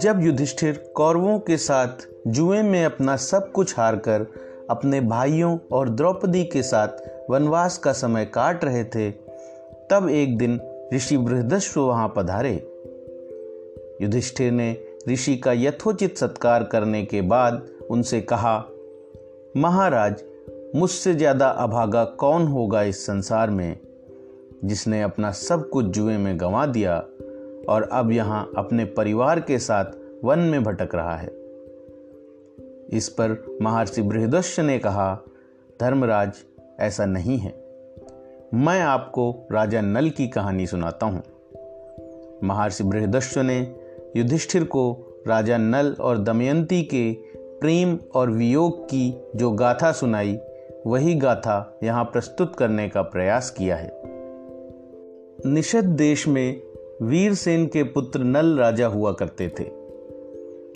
जब युधिष्ठिर कौरवों के साथ जुए में अपना सब कुछ हारकर अपने भाइयों और द्रौपदी के साथ वनवास का समय काट रहे थे, तब एक दिन ऋषि बृहदस्व वहाँ पधारे। युधिष्ठिर ने ऋषि का यथोचित सत्कार करने के बाद उनसे कहा, महाराज, मुझसे ज़्यादा अभागा कौन होगा इस संसार में? जिसने अपना सब कुछ जुए में गंवा दिया और अब यहाँ अपने परिवार के साथ वन में भटक रहा है। इस पर महर्षि बृहदश्य ने कहा, धर्मराज, ऐसा नहीं है। मैं आपको राजा नल की कहानी सुनाता हूँ। महर्षि बृहदश्य ने युधिष्ठिर को राजा नल और दमयंती के प्रेम और वियोग की जो गाथा सुनाई, वही गाथा यहाँ प्रस्तुत करने का प्रयास किया है। निषद देश में वीरसेन के पुत्र नल राजा हुआ करते थे।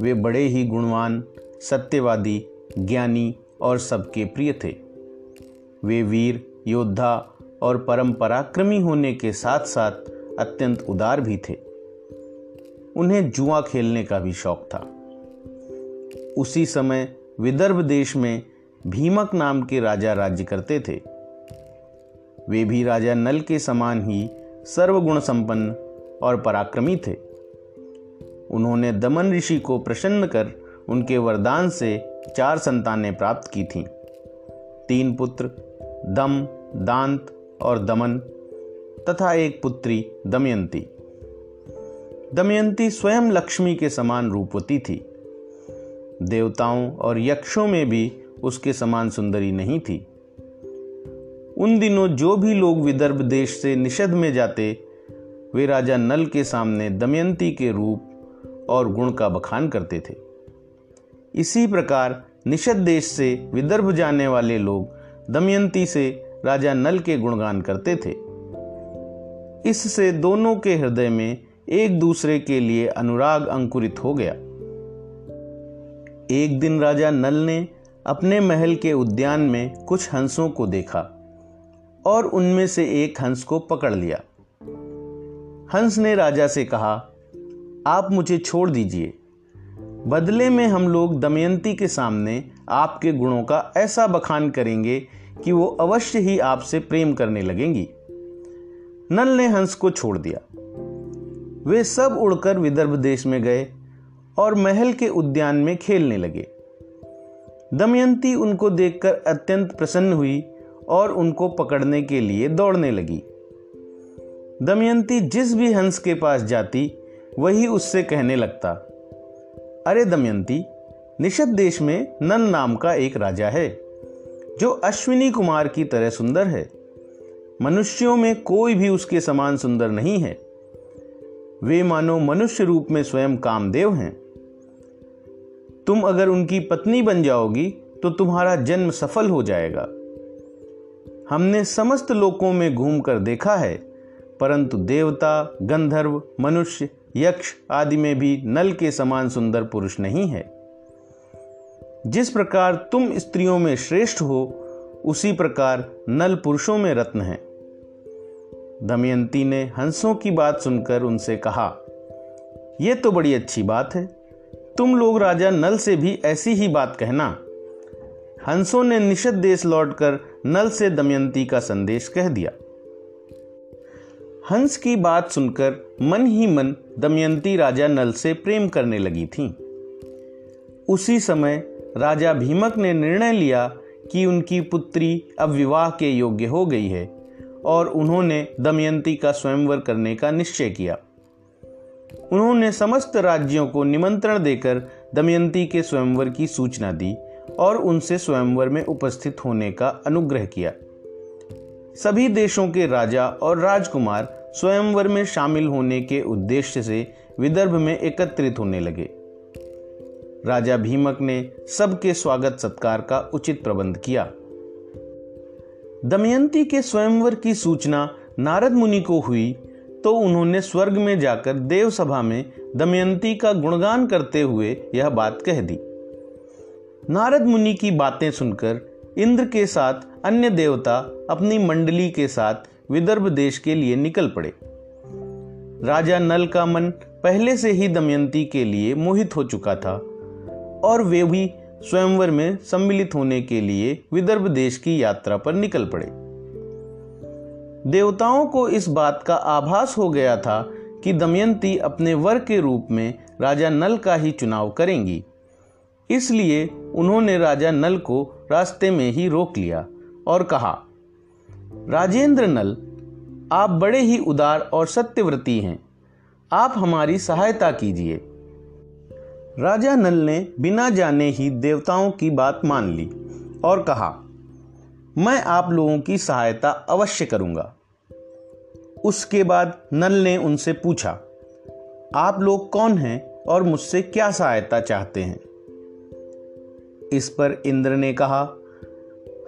वे बड़े ही गुणवान, सत्यवादी, ज्ञानी और सबके प्रिय थे। वे वीर, योद्धा और परम पराक्रमी होने के साथ साथ अत्यंत उदार भी थे। उन्हें जुआ खेलने का भी शौक था। उसी समय विदर्भ देश में भीमक नाम के राजा राज्य करते थे। वे भी राजा नल के समान ही सर्वगुण संपन्न और पराक्रमी थे। उन्होंने दमन ऋषि को प्रसन्न कर उनके वरदान से चार संतानें प्राप्त की थीं। तीन पुत्र, दम, दांत और दमन, तथा एक पुत्री, दमयंती। दमयंती स्वयं लक्ष्मी के समान रूपवती थी। देवताओं और यक्षों में भी उसके समान सुंदरी नहीं थी। उन दिनों जो भी लोग विदर्भ देश से निषद में जाते, वे राजा नल के सामने दमयंती के रूप और गुण का बखान करते थे। इसी प्रकार निषद देश से विदर्भ जाने वाले लोग दमयंती से राजा नल के गुणगान करते थे। इससे दोनों के हृदय में एक दूसरे के लिए अनुराग अंकुरित हो गया। एक दिन राजा नल ने अपने महल के उद्यान में कुछ हंसों को देखा। और उनमें से एक हंस को पकड़ लिया। हंस ने राजा से कहा, आप मुझे छोड़ दीजिए। बदले में हम लोग दमयंती के सामने आपके गुणों का ऐसा बखान करेंगे कि वो अवश्य ही आपसे प्रेम करने लगेंगी। नल ने हंस को छोड़ दिया। वे सब उड़कर विदर्भ देश में गए और महल के उद्यान में खेलने लगे। दमयंती उनको देखकर अत्यंत प्रसन्न हुई और उनको पकड़ने के लिए दौड़ने लगी। दमयंती जिस भी हंस के पास जाती, वही उससे कहने लगता, अरे दमयंती, निषद देश में नन नाम का एक राजा है, जो अश्विनी कुमार की तरह सुंदर है। मनुष्यों में कोई भी उसके समान सुंदर नहीं है। वे मानो मनुष्य रूप में स्वयं कामदेव हैं। तुम अगर उनकी पत्नी बन जाओगी तो तुम्हारा जन्म सफल हो जाएगा। हमने समस्त लोकों में घूमकर देखा है, परंतु देवता, गंधर्व, मनुष्य, यक्ष आदि में भी नल के समान सुंदर पुरुष नहीं है। जिस प्रकार तुम स्त्रियों में श्रेष्ठ हो, उसी प्रकार नल पुरुषों में रत्न है। दमयंती ने हंसों की बात सुनकर उनसे कहा यह तो बड़ी अच्छी बात है। तुम लोग राजा नल से भी ऐसी ही बात कहना। हंसों ने निषद देश लौटकर नल से दमयंती का संदेश कह दिया। हंस की बात सुनकर मन ही मन दमयंती राजा नल से प्रेम करने लगी थी। उसी समय राजा भीमक ने निर्णय लिया कि उनकी पुत्री अब विवाह के योग्य हो गई है और उन्होंने दमयंती का स्वयंवर करने का निश्चय किया। उन्होंने समस्त राज्यों को निमंत्रण देकर दमयंती के स्वयंवर की सूचना दी और उनसे स्वयंवर में उपस्थित होने का अनुग्रह किया। सभी देशों के राजा और राजकुमार स्वयंवर में शामिल होने के उद्देश्य से विदर्भ में एकत्रित होने लगे। राजा भीमक ने सबके स्वागत सत्कार का उचित प्रबंध किया। दमयंती के स्वयंवर की सूचना नारद मुनि को हुई तो उन्होंने स्वर्ग में जाकर देव सभा में दमयंती का गुणगान करते हुए यह बात कह दी। नारद मुनि की बातें सुनकर इंद्र के साथ अन्य देवता अपनी मंडली के साथ विदर्भ देश के लिए निकल पड़े। राजा नल का मन पहले से ही दमयंती के लिए मोहित हो चुका था और वे भी स्वयंवर में सम्मिलित होने के लिए विदर्भ देश की यात्रा पर निकल पड़े। देवताओं को इस बात का आभास हो गया था कि दमयंती अपने वर के रूप में राजा नल का ही चुनाव करेंगी। इसलिए उन्होंने राजा नल को रास्ते में ही रोक लिया और कहा, राजेंद्र नल, आप बड़े ही उदार और सत्यव्रती हैं। आप हमारी सहायता कीजिए। राजा नल ने बिना जाने ही देवताओं की बात मान ली और कहा, मैं आप लोगों की सहायता अवश्य करूँगा। उसके बाद नल ने उनसे पूछा, आप लोग कौन हैं और मुझसे क्या सहायता चाहते हैं? इस पर इंद्र ने कहा,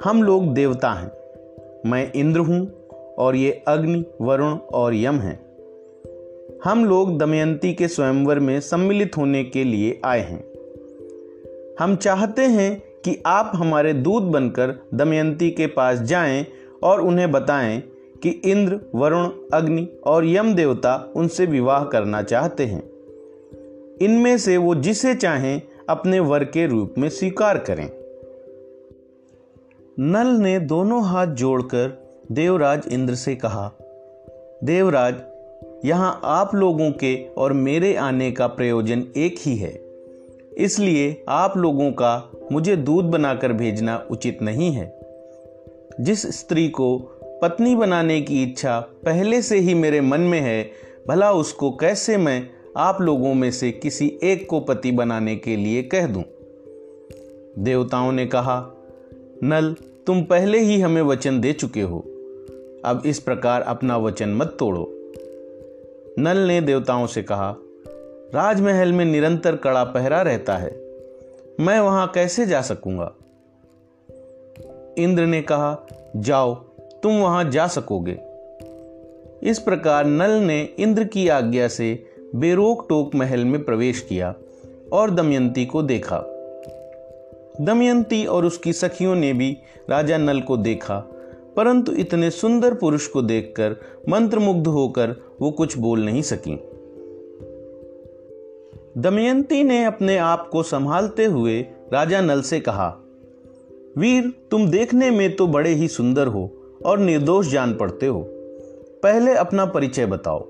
हम लोग देवता हैं। मैं इंद्र हूँ और ये अग्नि, वरुण और यम हैं। हम लोग दमयंती के स्वयंवर में सम्मिलित होने के लिए आए हैं। हम चाहते हैं कि आप हमारे दूत बनकर दमयंती के पास जाएँ और उन्हें बताएँ कि इंद्र, वरुण, अग्नि और यम देवता उनसे विवाह करना चाहते हैं। इनमें से वो जिसे चाहें अपने वर के रूप में स्वीकार करें। नल ने दोनों हाथ जोड़कर देवराज इंद्र से कहा, देवराज, यहाँ आप लोगों के और मेरे आने का प्रयोजन एक ही है। इसलिए आप लोगों का मुझे दूध बनाकर भेजना उचित नहीं है। जिस स्त्री को पत्नी बनाने की इच्छा पहले से ही मेरे मन में है, भला उसको कैसे मैं आप लोगों में से किसी एक को पति बनाने के लिए कह दूँ? देवताओं ने कहा, नल, तुम पहले ही हमें वचन दे चुके हो। अब इस प्रकार अपना वचन मत तोड़ो। नल ने देवताओं से कहा, राजमहल में निरंतर कड़ा पहरा रहता है। मैं वहाँ कैसे जा सकूँगा? इंद्र ने कहा, जाओ, तुम वहाँ जा सकोगे। इस प्रकार नल ने इंद्र की आज्ञा से बेरोक टोक महल में प्रवेश किया और दमयंती को देखा। दमयंती और उसकी सखियों ने भी राजा नल को देखा, परंतु इतने सुंदर पुरुष को देखकर मंत्रमुग्ध होकर वो कुछ बोल नहीं सकी। दमयंती ने अपने आप को संभालते हुए राजा नल से कहा, वीर, तुम देखने में तो बड़े ही सुंदर हो और निर्दोष जान पड़ते हो। पहले अपना परिचय बताओ।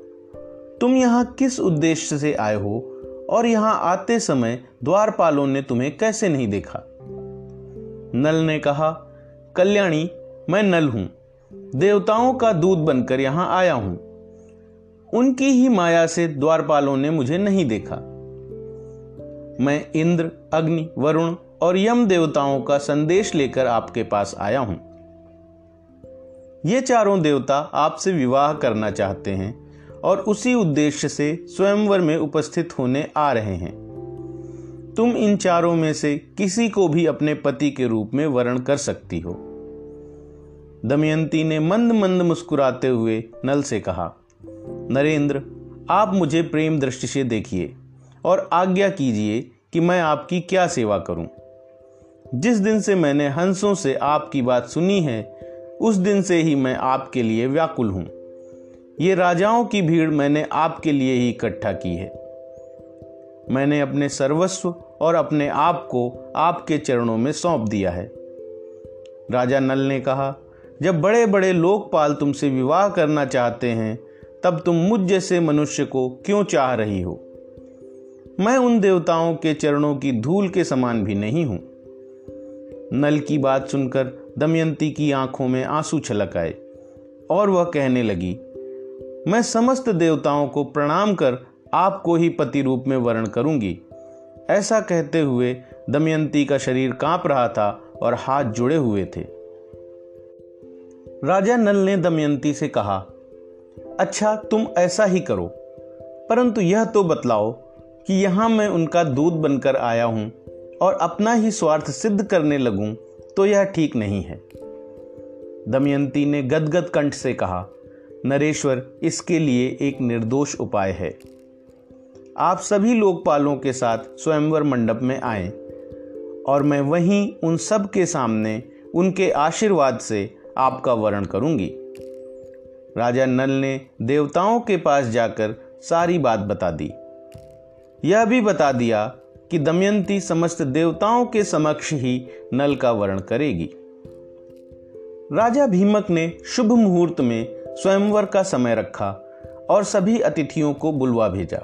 तुम यहाँ किस उद्देश्य से आए हो और यहाँ आते समय द्वारपालों ने तुम्हें कैसे नहीं देखा? नल ने कहा, कल्याणी, मैं नल हूँ। देवताओं का दूध बनकर यहाँ आया हूँ। उनकी ही माया से द्वारपालों ने मुझे नहीं देखा। मैं इंद्र, अग्नि, वरुण और यम देवताओं का संदेश लेकर आपके पास आया हूँ। ये चारों देवता आपसे विवाह करना चाहते हैं। और उसी उद्देश्य से स्वयंवर में उपस्थित होने आ रहे हैं। तुम इन चारों में से किसी को भी अपने पति के रूप में वर्ण कर सकती हो। दमयंती ने मंद मंद मुस्कुराते हुए नल से कहा, नरेंद्र, आप मुझे प्रेम दृष्टि से देखिए और आज्ञा कीजिए कि मैं आपकी क्या सेवा करूँ। जिस दिन से मैंने हंसों से आपकी बात सुनी है, उस दिन से ही मैं आपके लिए व्याकुल हूँ। ये राजाओं की भीड़ मैंने आपके लिए ही इकट्ठा की है। मैंने अपने सर्वस्व और अपने आप को आपके चरणों में सौंप दिया है। राजा नल ने कहा, जब बड़े बड़े लोकपाल तुमसे विवाह करना चाहते हैं, तब तुम मुझ जैसे मनुष्य को क्यों चाह रही हो? मैं उन देवताओं के चरणों की धूल के समान भी नहीं हूँ। नल की बात सुनकर दमयंती की आँखों में आँसू छलक आए और वह कहने लगी मैं समस्त देवताओं को प्रणाम कर आपको ही पति रूप में वर्ण करूँगी। ऐसा कहते हुए दमयंती का शरीर काँप रहा था और हाथ जुड़े हुए थे। राजा नल ने दमयंती से कहा अच्छा तुम ऐसा ही करो, परंतु यह तो बतलाओ कि यहाँ मैं उनका दूध बनकर आया हूँ और अपना ही स्वार्थ सिद्ध करने लगूं तो यह ठीक नहीं है दमयंती ने गदगद कंठ से कहा नरेश्वर, इसके लिए एक निर्दोष उपाय है। आप सभी लोकपालों के साथ स्वयंवर मंडप में आए और मैं वहीं उन सब के सामने उनके आशीर्वाद से आपका वर्ण करूँगी। राजा नल ने देवताओं के पास जाकर सारी बात बता दी। यह भी बता दिया कि दमयंती समस्त देवताओं के समक्ष ही नल का वर्ण करेगी। राजा भीमक ने शुभ मुहूर्त में स्वयंवर का समय रखा और सभी अतिथियों को बुलवा भेजा।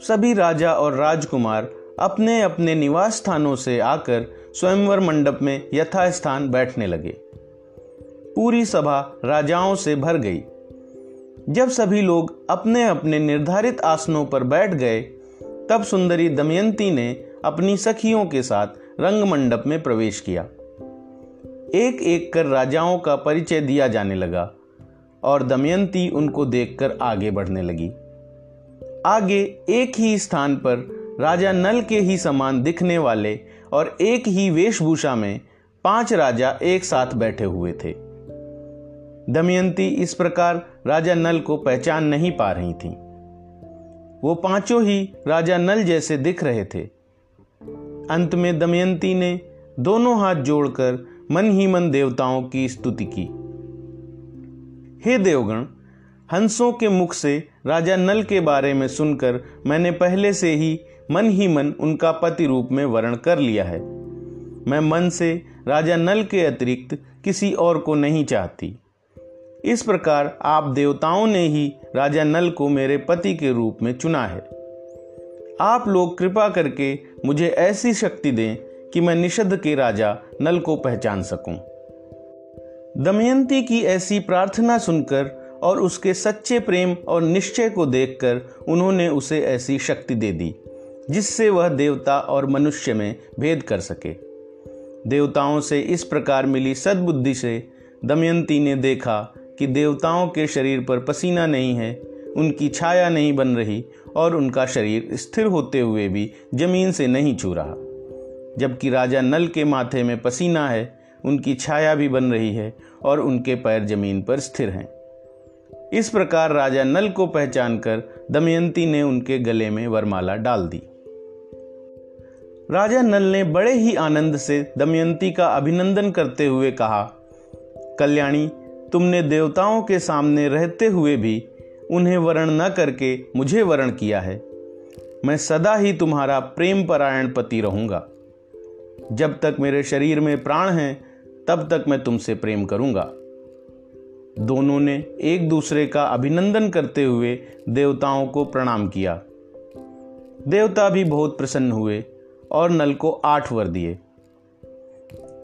सभी राजा और राजकुमार अपने अपने निवास स्थानों से आकर स्वयंवर मंडप में यथास्थान बैठने लगे। पूरी सभा राजाओं से भर गई। जब सभी लोग अपने अपने निर्धारित आसनों पर बैठ गए, तब सुंदरी दमयंती ने अपनी सखियों के साथ रंगमंडप में प्रवेश किया। एक एक कर राजाओं का परिचय दिया जाने लगा। और दमयंती उनको देखकर आगे बढ़ने लगी। आगे एक ही स्थान पर राजा नल के ही समान दिखने वाले और एक ही वेशभूषा में पाँच राजा एक साथ बैठे हुए थे। दमयंती इस प्रकार राजा नल को पहचान नहीं पा रही थी। वो पाँचों ही राजा नल जैसे दिख रहे थे। अंत में दमयंती ने दोनों हाथ जोड़कर मन ही मन देवताओं की स्तुति की। हे देवगण, हंसों के मुख से राजा नल के बारे में सुनकर मैंने पहले से ही मन ही मन उनका पति रूप में वर्ण कर लिया है। मैं मन से राजा नल के अतिरिक्त किसी और को नहीं चाहती। इस प्रकार आप देवताओं ने ही राजा नल को मेरे पति के रूप में चुना है। आप लोग कृपा करके मुझे ऐसी शक्ति दें कि मैं निषद के राजा नल को पहचान सकूँ। दमयंती की ऐसी प्रार्थना सुनकर और उसके सच्चे प्रेम और निश्चय को देखकर उन्होंने उसे ऐसी शक्ति दे दी, जिससे वह देवता और मनुष्य में भेद कर सके। देवताओं से इस प्रकार मिली सद्बुद्धि से दमयंती ने देखा कि देवताओं के शरीर पर पसीना नहीं है, उनकी छाया नहीं बन रही और उनका शरीर स्थिर होते हुए भी ज़मीन से नहीं छू रहा। जबकि राजा नल के माथे में पसीना है, उनकी छाया भी बन रही है और उनके पैर ज़मीन पर स्थिर हैं। इस प्रकार राजा नल को पहचान कर दमयंती ने उनके गले में वरमाला डाल दी। राजा नल ने बड़े ही आनंद से दमयंती का अभिनंदन करते हुए कहा, कल्याणी, तुमने देवताओं के सामने रहते हुए भी उन्हें वर्ण न करके मुझे वर्ण किया है। मैं सदा ही तुम्हारा प्रेम परायण पति रहूँगा। जब तक मेरे शरीर में प्राण हैं तब तक मैं तुमसे प्रेम करूँगा। दोनों ने एक दूसरे का अभिनंदन करते हुए देवताओं को प्रणाम किया। देवता भी बहुत प्रसन्न हुए और नल को आठ वर दिए।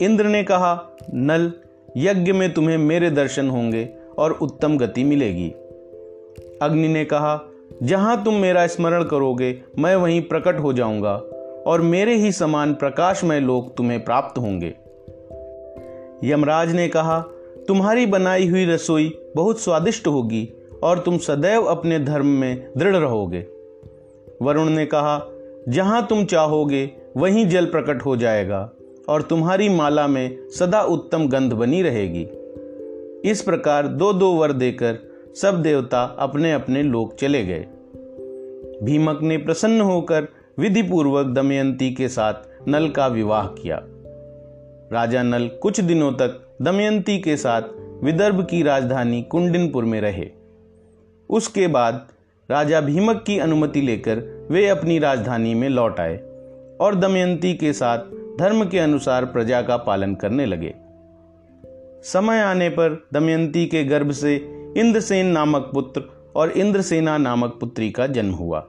इंद्र ने कहा, नल, यज्ञ में तुम्हें मेरे दर्शन होंगे और उत्तम गति मिलेगी। अग्नि ने कहा, जहाँ तुम मेरा स्मरण करोगे, मैं वहीं प्रकट हो जाऊँगा और मेरे ही समान प्रकाशमय लोग तुम्हें प्राप्त होंगे। यमराज ने कहा, तुम्हारी बनाई हुई रसोई बहुत स्वादिष्ट होगी और तुम सदैव अपने धर्म में दृढ़ रहोगे। वरुण ने कहा, जहाँ तुम चाहोगे, वहीं जल प्रकट हो जाएगा और तुम्हारी माला में सदा उत्तम गंध बनी रहेगी। इस प्रकार दो दो वर देकर सब देवता अपने अपने लोक चले गए। भीमक ने प्रसन्न होकर विधि पूर्वक दमयंती के साथ नल का विवाह किया। राजा नल कुछ दिनों तक दमयंती के साथ विदर्भ की राजधानी कुंडिनपुर में रहे। उसके बाद राजा भीमक की अनुमति लेकर वे अपनी राजधानी में लौट आए और दमयंती के साथ धर्म के अनुसार प्रजा का पालन करने लगे। समय आने पर दमयंती के गर्भ से इंद्रसेन नामक पुत्र और इंद्रसेना नामक पुत्री का जन्म हुआ।